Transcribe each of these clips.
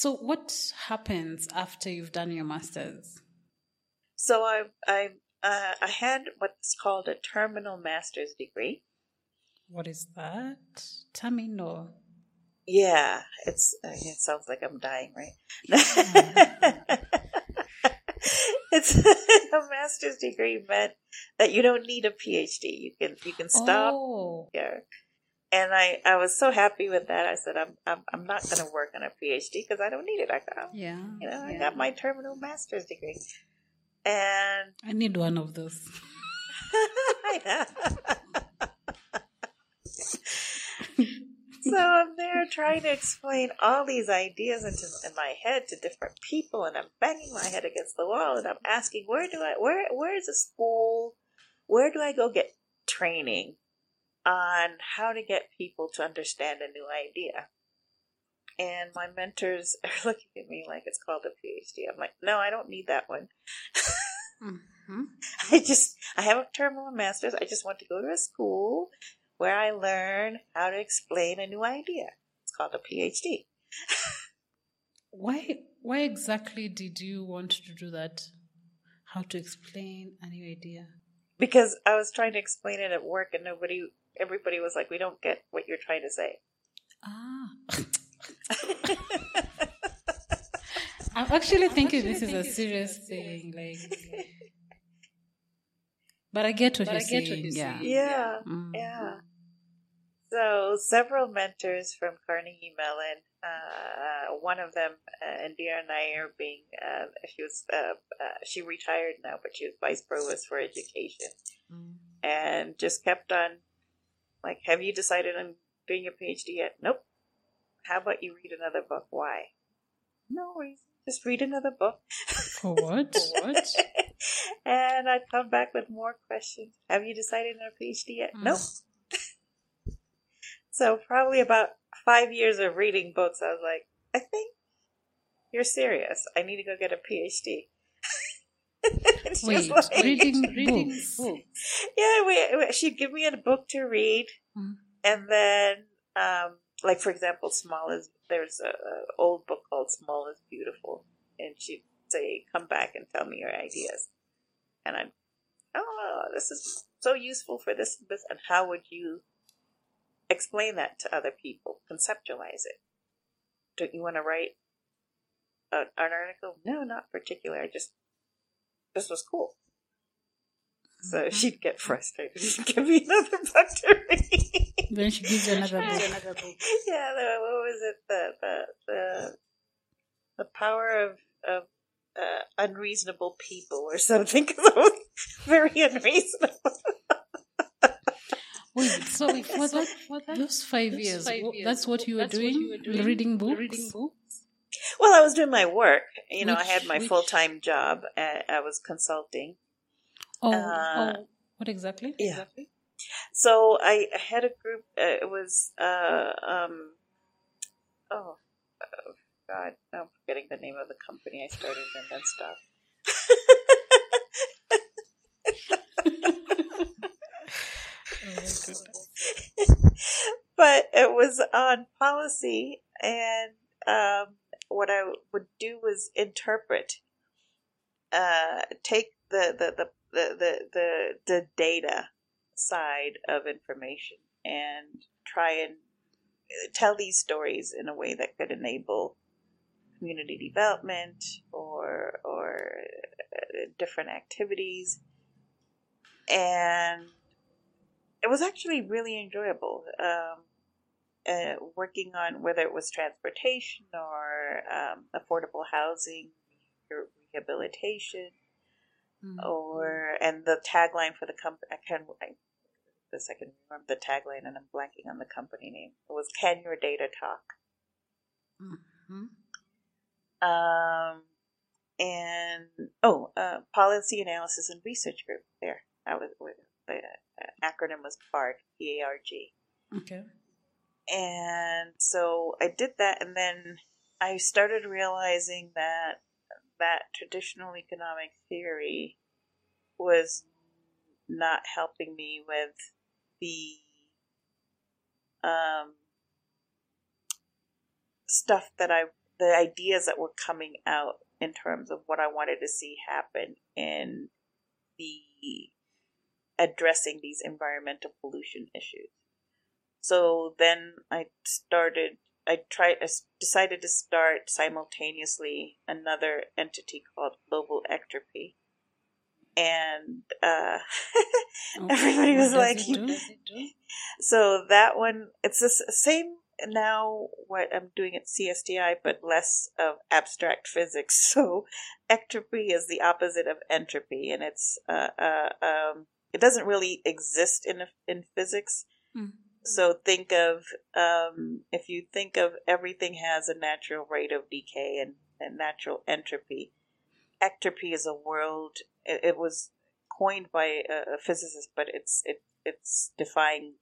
So, what happens after you've done your master's? So I I uh, I had what's called a terminal master's degree. What is that? Terminal. Yeah, it's it sounds like I'm dying, right? it's a master's degree meant that you don't need a PhD. You can you can stop Oh. here. And I, I was so happy with that. I said, I'm, I'm, I'm not going to work on a PhD because I don't need it. I got, Yeah. you know, I got my terminal master's degree. And I need one of those. so I'm there trying to explain all these ideas into in my head to different people, and I'm banging my head against the wall, and I'm asking, where do I, where, where is a school? Where do I go get training on how to get people to understand a new idea? And my mentors are looking at me like it's called a PhD. I'm like, no, I don't need that one. Mm-hmm. I just I have a terminal master's. I just want to go to a school where I learn how to explain a new idea. It's called a PhD. Why? Why exactly did you want to do that? How to explain a new idea? Because I was trying to explain it at work and nobody everybody was like, We don't get what you're trying to say. Ah. I'm actually thinking this is a serious thing, like. But I get what But you're I get what saying. you're yeah. saying. yeah. Mm. Yeah. So several mentors from Carnegie Mellon. Uh, one of them, uh, Indira Nair, being uh, she was uh, uh, she retired now, but she was vice provost for education, Mm. and just kept on like, "Have you decided on doing a PhD yet?" Nope. How about you read another book? Why? No reason. Just read another book. For what? What? and I'd come back with more questions. Have you decided on a PhD yet? Mm. Nope. so probably about five years of reading books, I was like, I think you're serious. I need to go get a PhD. And she was Wait, like- reading, Reading books. Yeah, we, she'd give me a book to read, Mm. and then, um, like for example, Small is there's a, a old book called Small is Beautiful, and she'd say, "Come back and tell me your ideas," and I'd, oh, this is so useful for this, and this, and how would you explain that to other people? Conceptualize it. Don't you want to write a, an article? No, not particular. I just this was cool. So she'd get frustrated. She'd give me another book to read. Then she gives you another book. Another book. yeah, the, what was it? The the the, the power of of uh, unreasonable people or something. 'cause I was very unreasonable. Wait, so for So that, for that- those five those years, five years, that's what you were that's what doing? you were doing? Reading books? Reading books? Well, I was doing my work. You know, I had my full time job. Uh, I was consulting. Oh, Uh, oh, what exactly? Yeah. So I had a group. Uh, it was uh, um, oh, oh God, I'm forgetting the name of the company I started and then stopped. but it was on policy, and um, what I would do was interpret, uh, take the the, the, the, the, the the data side of information and try and tell these stories in a way that could enable community development or or uh, different activities. And it was actually really enjoyable um, uh, working on whether it was transportation or um, affordable housing, rehabilitation, mm-hmm. or and the tagline for the company. I can I, the second remember the tagline, and I'm blanking on the company name. It was "Can Your Data Talk?" Mm-hmm. Um, and oh, uh, Policy Analysis and Research Group. There, that was the uh, acronym was PARG. P A R G. Okay. And so I did that, and then I started realizing that that traditional economic theory was not helping me with the um, stuff that I, the ideas that were coming out in terms of what I wanted to see happen in the addressing these environmental pollution issues. So then I started, I tried, I decided to start simultaneously another entity called Global Ectropy. And uh, everybody was like, so that one, it's the same now what I'm doing at CSTI, but less of abstract physics. So ectropy is the opposite of entropy, and it's uh, uh, um, it doesn't really exist in in physics. Mm. So think of um, if you think of everything has a natural rate of decay and, and natural entropy. Ectropy is a world. It, it was coined by a, a, physicist, but it's it it's defying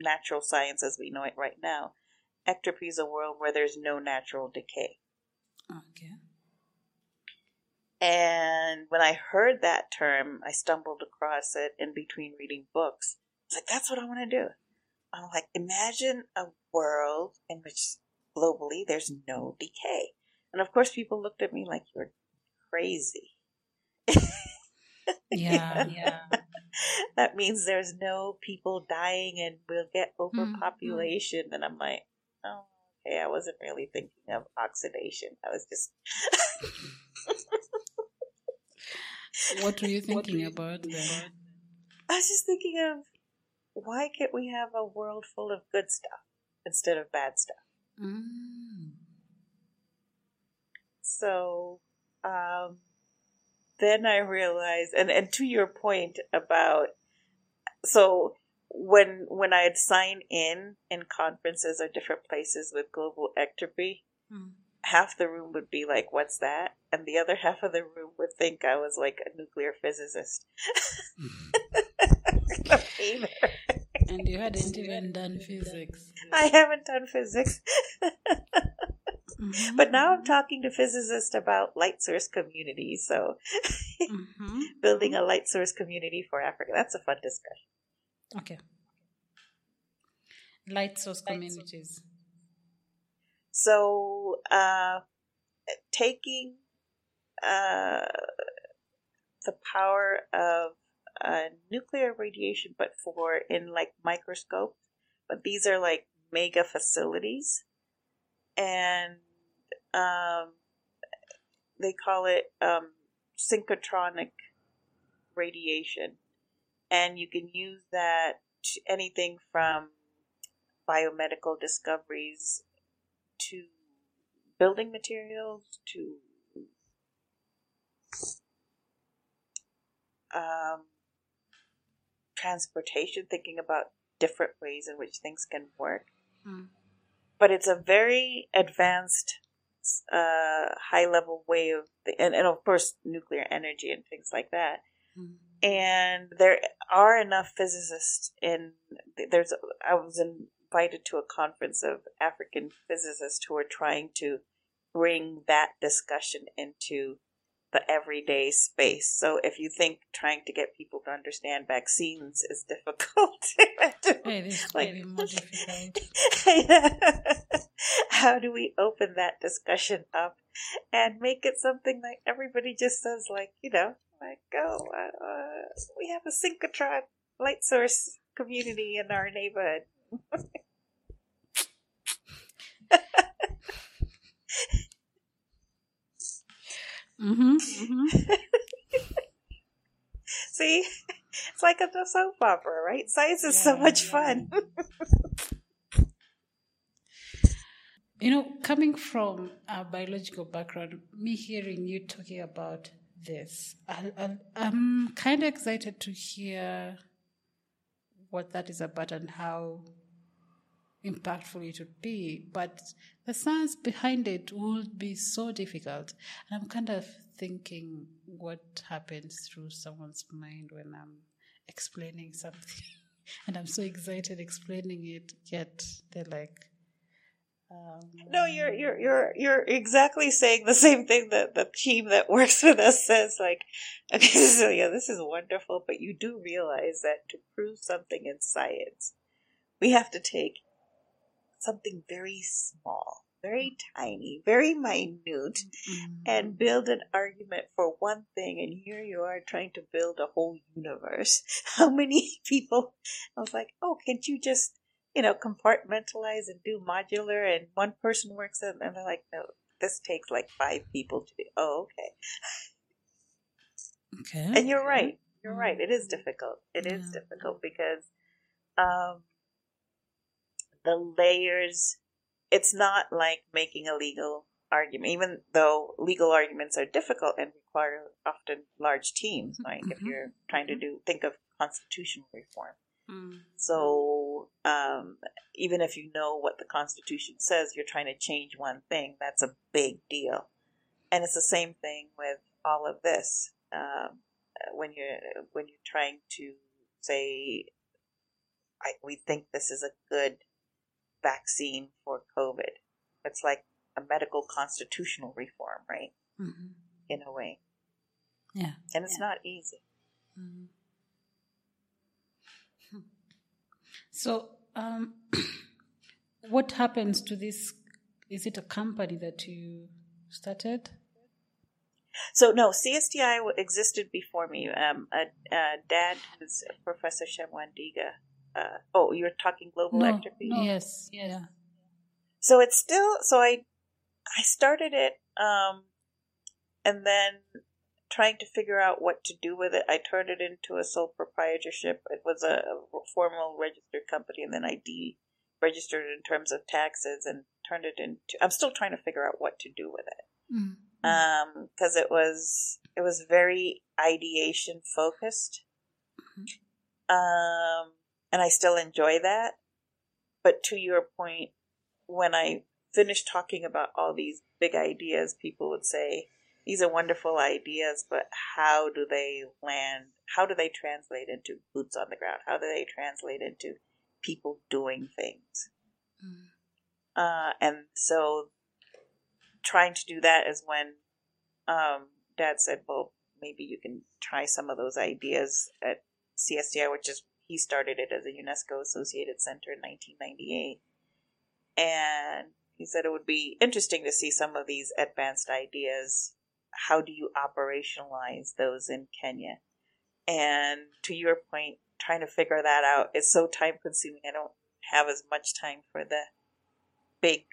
natural science as we know it right now. Ectropy is a world where there's no natural decay. Okay. And when I heard that term, I stumbled across it in between reading books. I was like, that's what I want to do. I'm like, imagine a world in which globally there's no decay. And of course, people looked at me like, you're crazy. yeah, yeah. that means there's no people dying and we'll get mm-hmm. overpopulation. Mm-hmm. And I'm like, oh, okay, I wasn't really thinking of oxidation. I was just. what were you thinking about then? I was just thinking of why can't we have a world full of good stuff instead of bad stuff? Mm. So, um, then I realized, and, and to your point about, so when when I had signed in in conferences or different places with Global Ectropy, mm. half the room would be like, "What's that?" and the other half of the room would think I was like a nuclear physicist. and you hadn't even done physics. I haven't done physics. Mm-hmm. But now I'm talking to physicists about light source community. So, mm-hmm. building a light source community for Africa. That's a fun discussion. Okay. Light source communities. So, uh, taking uh, the power of uh, nuclear radiation, but for in like microscope. But these are like mega facilities, and um, they call it um, synchrotronic radiation, and you can use that anything from biomedical discoveries to building materials to um, transportation, thinking about different ways in which things can work. Mm. But it's a very advanced, uh, high level way of, the, and, and of course, nuclear energy and things like that. Mm. And there are enough physicists in, there's, I was invited to a conference of African physicists who are trying to bring that discussion into the everyday space. So if you think trying to get people to understand vaccines is difficult, it is like, more difficult. how do we open that discussion up and make it something like everybody just says, like you know, like oh, uh, uh, we have a synchrotron light source community in our neighborhood. Mm-hmm. mm-hmm. See, it's like a soap opera, right? Science is yeah, so much yeah. fun. You know, coming from a biological background, me hearing you talking about this, I, I'm kind of excited to hear what that is about and how impactful it would be. But the science behind it would be so difficult. And I'm kind of thinking what happens through someone's mind when I'm explaining something. and I'm so excited explaining it, yet they're like, um, no, you're you're you're you're exactly saying the same thing that the team that works with us says. Like, okay, Cecilia, this is wonderful, but you do realize that to prove something in science, we have to take something very small, very tiny, very minute, mm-hmm. and build an argument for one thing. And here you are trying to build a whole universe. How many people? I was like, oh, can't you just you know, compartmentalize and do modular and one person works it and they're like, no, this takes like five people to do. Oh, okay. Okay. And you're right. You're right. It is difficult. It yeah. is difficult because um, the layers, it's not like making a legal argument, even though legal arguments are difficult and require often large teams, right? Mm-hmm. If you're trying to mm-hmm. do, think of constitutional reform. Mm. So um, even if you know what the Constitution says, you're trying to change one thing. That's a big deal, and it's the same thing with all of this. Um, when you're when you're trying to say, I, we think this is a good vaccine for COVID. It's like a medical constitutional reform, right? Mm-hmm. In a way. Yeah. And it's yeah. not easy. Mm-hmm. So, um, what happens to this? Is it a company that you started? So no, CSTI existed before me. Um, a, a dad was Professor Shem Wandiga. Uh, oh, you're talking global no. No. Yes, yeah. So it's still so I I started it, um, and then trying to figure out what to do with it. I turned it into a sole proprietorship. It was a formal registered company, and then I de registered in terms of taxes and turned it into. I'm still trying to figure out what to do with it. Mm-hmm. Um, because it was it was very ideation focused. Mm-hmm. Um, and I still enjoy that. But to your point, when I finished talking about all these big ideas, people would say, these are wonderful ideas, but how do they land? How do they translate into boots on the ground? How do they translate into people doing things? Mm. Uh, and so trying to do that is when um, Dad said, well, maybe you can try some of those ideas at CSTI, which is he started it as a UNESCO associated center in 1998. And he said it would be interesting to see some of these advanced ideas how do you operationalize those in Kenya? And to your point, trying to figure that out is so time consuming. I don't have as much time for the big,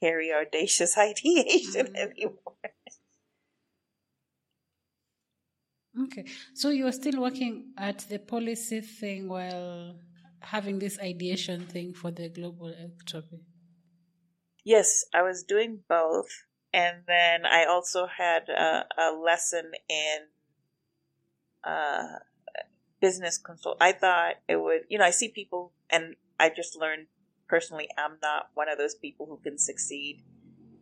hairy, audacious ideation mm-hmm. anymore. Okay, so you are still working at the policy thing while having this ideation thing for the global ectropy. Yes, I was doing both and then I also had a, a lesson in uh, business consult. I thought it would, you know, I see people, and I just learned personally, I'm not one of those people who can succeed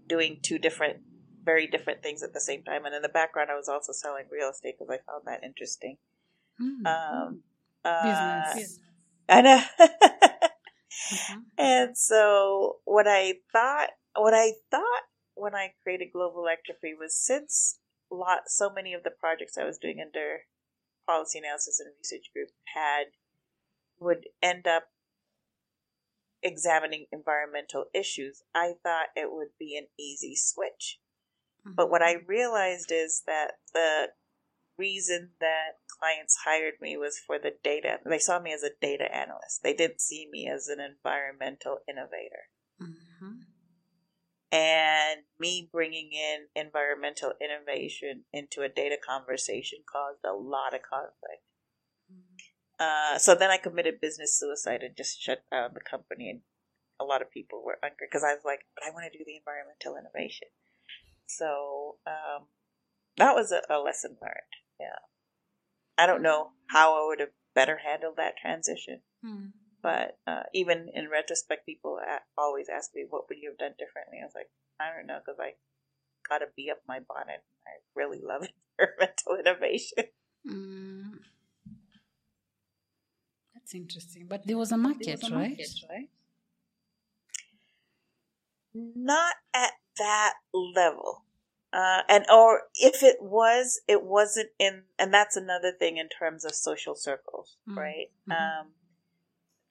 doing two different, very different things at the same time. And in the background, I was also selling real estate because I found that interesting. Mm. Um, uh, business. I know. mm-hmm. And so what I thought, what I thought when I created Global Ectropy was since lot so many of the projects I was doing under policy analysis and research group had would end up examining environmental issues, I thought it would be an easy switch. Mm-hmm. But what I realized is that the reason that clients hired me was for the data. They saw me as a data analyst. They didn't see me as an environmental innovator. Mm-hmm. And me bringing in environmental innovation into a data conversation caused a lot of conflict. Mm-hmm. Uh, so then I committed business suicide and just shut down the company and a lot of people were angry because I was like, but I want to do the environmental innovation. So um, that was a, a lesson learned. Yeah. I don't know how I would have better handled that transition. Hmm. But uh, even in retrospect, people a- always ask me, what would you have done differently? I was like, I don't know, because I got to be up my bonnet. I really love environmental innovation. Mm. That's interesting. But there was a market, right? right? Not that level. Uh, and or if it was, it wasn't in, and that's another thing in terms of social circles, Mm, right? mhm. Um,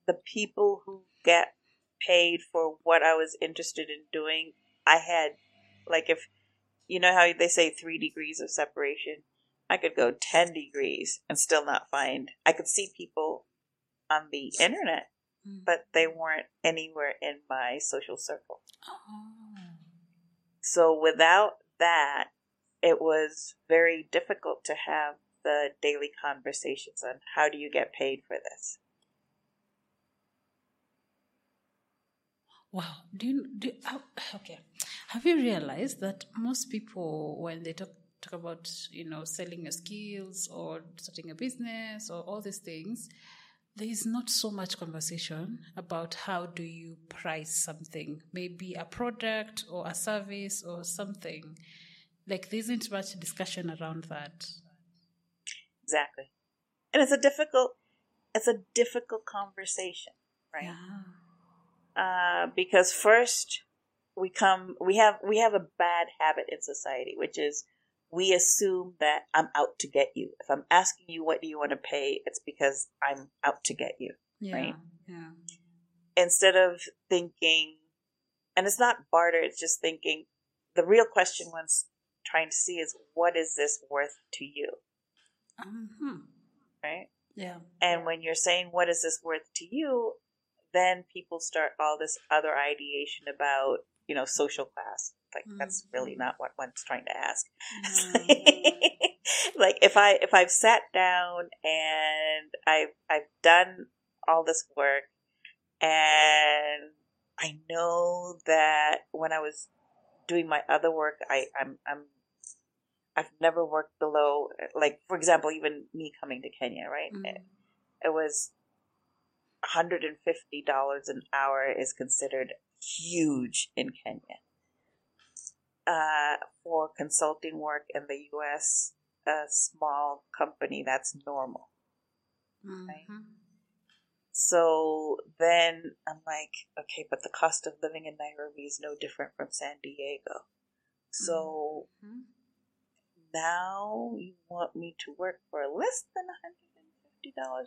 the people who get paid for what I was interested in doing, I had, like, if you know how they say three degrees of separation, I could go 10 degrees and still not find, I could see people on the internet, Mm. but they weren't anywhere in my social circle. Oh. So without that, it was very difficult to have the daily conversations on how do you get paid for this. Wow. Do you, do how, okay. Have you realized that most people, when they talk, talk about, you know, selling your skills or starting a business or all these things, there is not so much conversation about how do you price something, maybe a product or a service or something. Like there isn't much discussion around that. Exactly. And it's a difficult it's a difficult conversation, right? Yeah. Uh, because first we come we have we have a bad habit in society, which is we assume that I'm out to get you. If I'm asking you what do you want to pay, it's because I'm out to get you. Yeah. Right. Yeah. instead of thinking, and it's not barter, it's just thinking, the real question one's trying to see is what is this worth to you, Mhm. right? Yeah. And when you're saying what is this worth to you, then people start all this other ideation about, you know, social class. Like that's really not what one's trying to ask. Mm. like if I if I've sat down and I've I've done all this work and I know that when I was doing my other work I, I'm I'm I've never worked below like for example even me coming to Kenya, right? Mm. It, it was $150 an hour is considered huge in Kenya. Uh, for consulting work in the US, a small company, that's normal. Mhm. So then I'm like, okay, but the cost of living in Nairobi is no different from San Diego. So Mhm. now you want me to work for less than $150 an hour.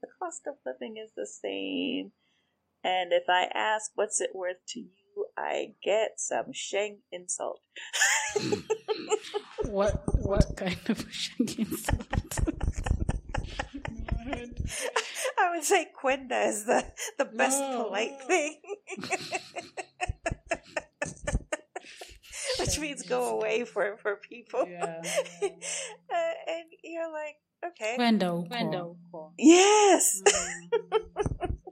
The cost of living is the same. And if I ask, what's it worth to you, I get some sheng insult. What what kind of sheng insult? I would say Kwenda is the, the best No. polite thing. Which means go away for, for people. Yeah. uh, and you're like, okay. Kwenda huko. Yes. Mm.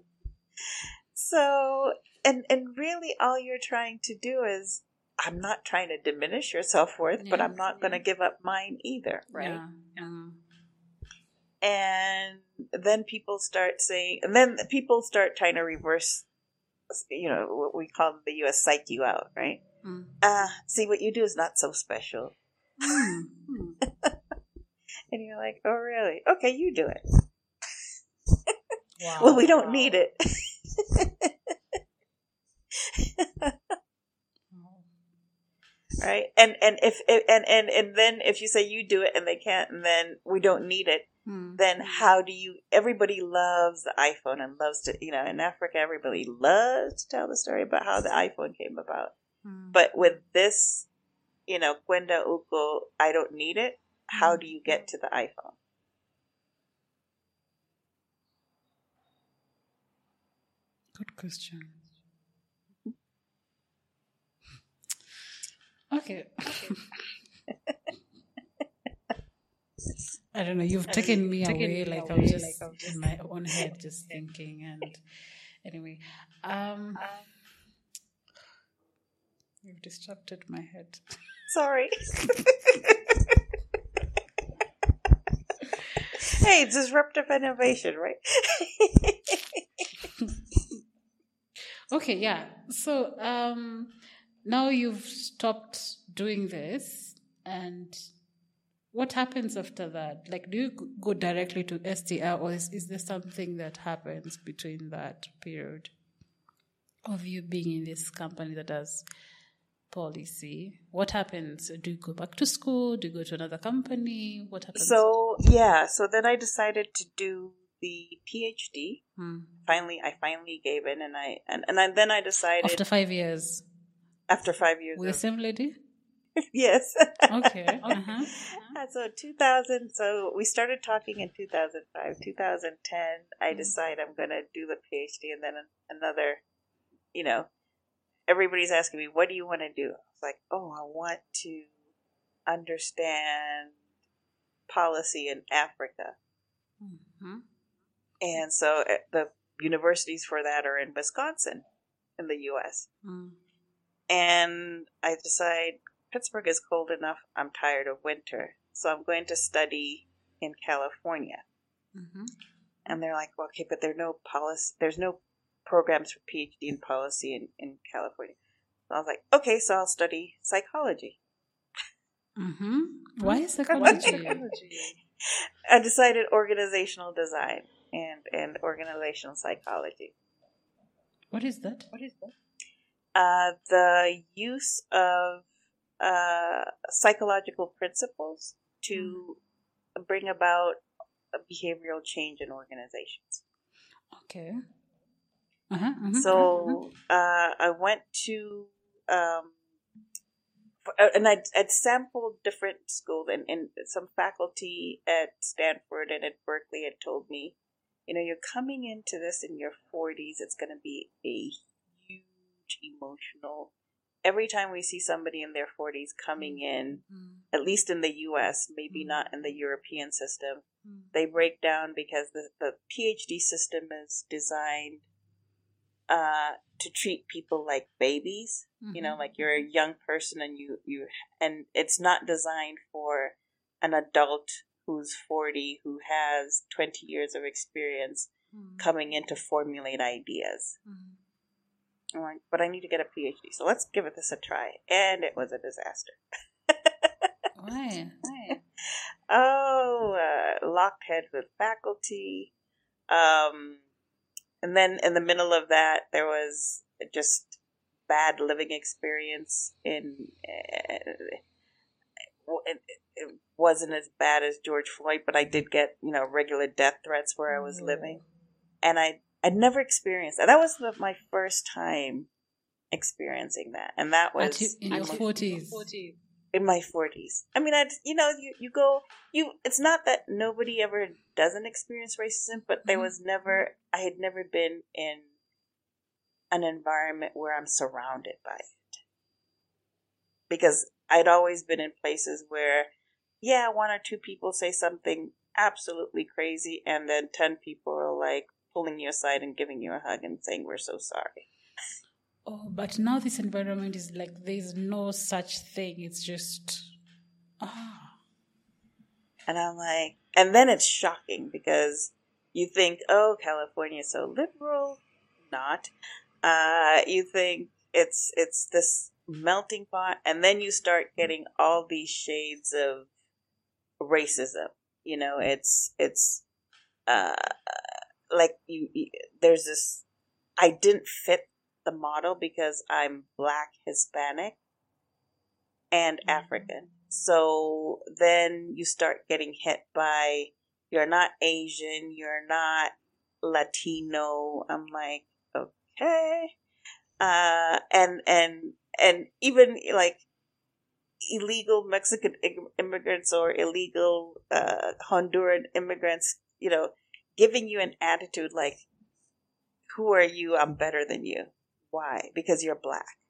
So, and and really, all you're trying to do is, I'm not trying to diminish your self worth, but I'm not going to give up mine either, right? Yeah. yeah. And then people start saying, and then people start trying to reverse, you know, what we call the U.S. psych you out, right? Mm. Uh, see, what you do is not so special. Mm. And you're like, oh, really? Okay, you do it. Wow. Well, we don't need it. right and and if and and and then if you say you do it and they can't and then we don't need it Mm. then how do you everybody loves the iphone and loves to you know in africa everybody loves to tell the story about how the iphone came about Mm. but with this you know kwenda uko i don't need it how do you get to the iphone Good question. Okay. I don't know. You've taken me away. Like I was just in my own head, just thinking. And anyway, um, You've distracted my head. Sorry. hey, disruptive innovation, right? okay, yeah. So um, now you've stopped doing this, and what happens after that? Like, do you go directly to SDR, or is, is there something that happens between that period of you being in this company that does policy? What happens? Do you go back to school? Do you go to another company? What happens? So yeah, so then I decided to do the PhD. Hmm. Finally, I finally gave in, and I and and I, then I decided After five years. after five years. With the same lady? yes. Okay. Uh-huh. And so 2000, so we started talking in 2005. 2010, I Mhm. decide I'm going to do the PhD and then another, you know, everybody's asking me, what do you want to do? I was like, oh, I want to understand policy in Africa. Mhm. And so uh, the universities for that are in Wisconsin in the US. Mm. And I decide Pittsburgh is cold enough. I'm tired of winter. So I'm going to study in California. Mhm. And they're like, well, okay, but there are no policy, there's no programs for PhD in policy in, in California. So I was like, okay, so I'll study psychology. Mhm. Why Why psychology? I decided organizational design and, and organizational psychology. what is that? What is that? Uh, the use of uh, psychological principles to bring about a behavioral change in organizations. Okay. Uh-huh, uh-huh. So uh, I went to, um, uh, and I'd, I'd sampled different schools, and, and some faculty at Stanford and at Berkeley had told me, you know, you're coming into this in your 40s, it's going to be a huge emotional. Every time we see somebody in their 40s coming in, Mm, at least in the US, maybe Mm. not in the European system, mm, they break down because the, the PhD system is designed uh, to treat people like babies. You know, like you're a young person and you, you and it's not designed for an adult who's 40 who has 20 years of experience Mm, coming in to formulate ideas. mm. I'm like, but I need to get a PhD, so let's give it this a try. And it was a disaster. Why? oh, uh, locked head with faculty. Um, and then in the middle of that, there was just bad living experience in. Uh, it, it wasn't as bad as George Floyd, but I did get you know regular death threats where I was living, and I I'd never experienced that. That was the, my first time experiencing that, and that was At you, in your forties. In my 40s. I mean, I you know, you you go you it's not that nobody ever doesn't experience racism, but there Mhm. was never I had never been in an environment where I'm surrounded by it. Because I'd always been in places where yeah, one or two people say something absolutely crazy and then 10 people are like pulling you aside and giving you a hug and saying we're so sorry. Oh, but now this environment is like there's no such thing. It's just ah. And I'm like, and then it's shocking because you think, oh, California is so liberal. Not. Uh, you think it's it's this melting pot, and then you start getting all these shades of racism. You know, it's it's uh, like you, you there's this. I didn't fit the model because I'm black, Hispanic, and Mhm. African. So then you start getting hit by you're not Asian, you're not Latino. I'm like, okay. Uh, and and and even like illegal Mexican immigrants or illegal uh, Honduran immigrants, you know, giving you an attitude like, "Who are you? I'm better than you." Why? Because you're black.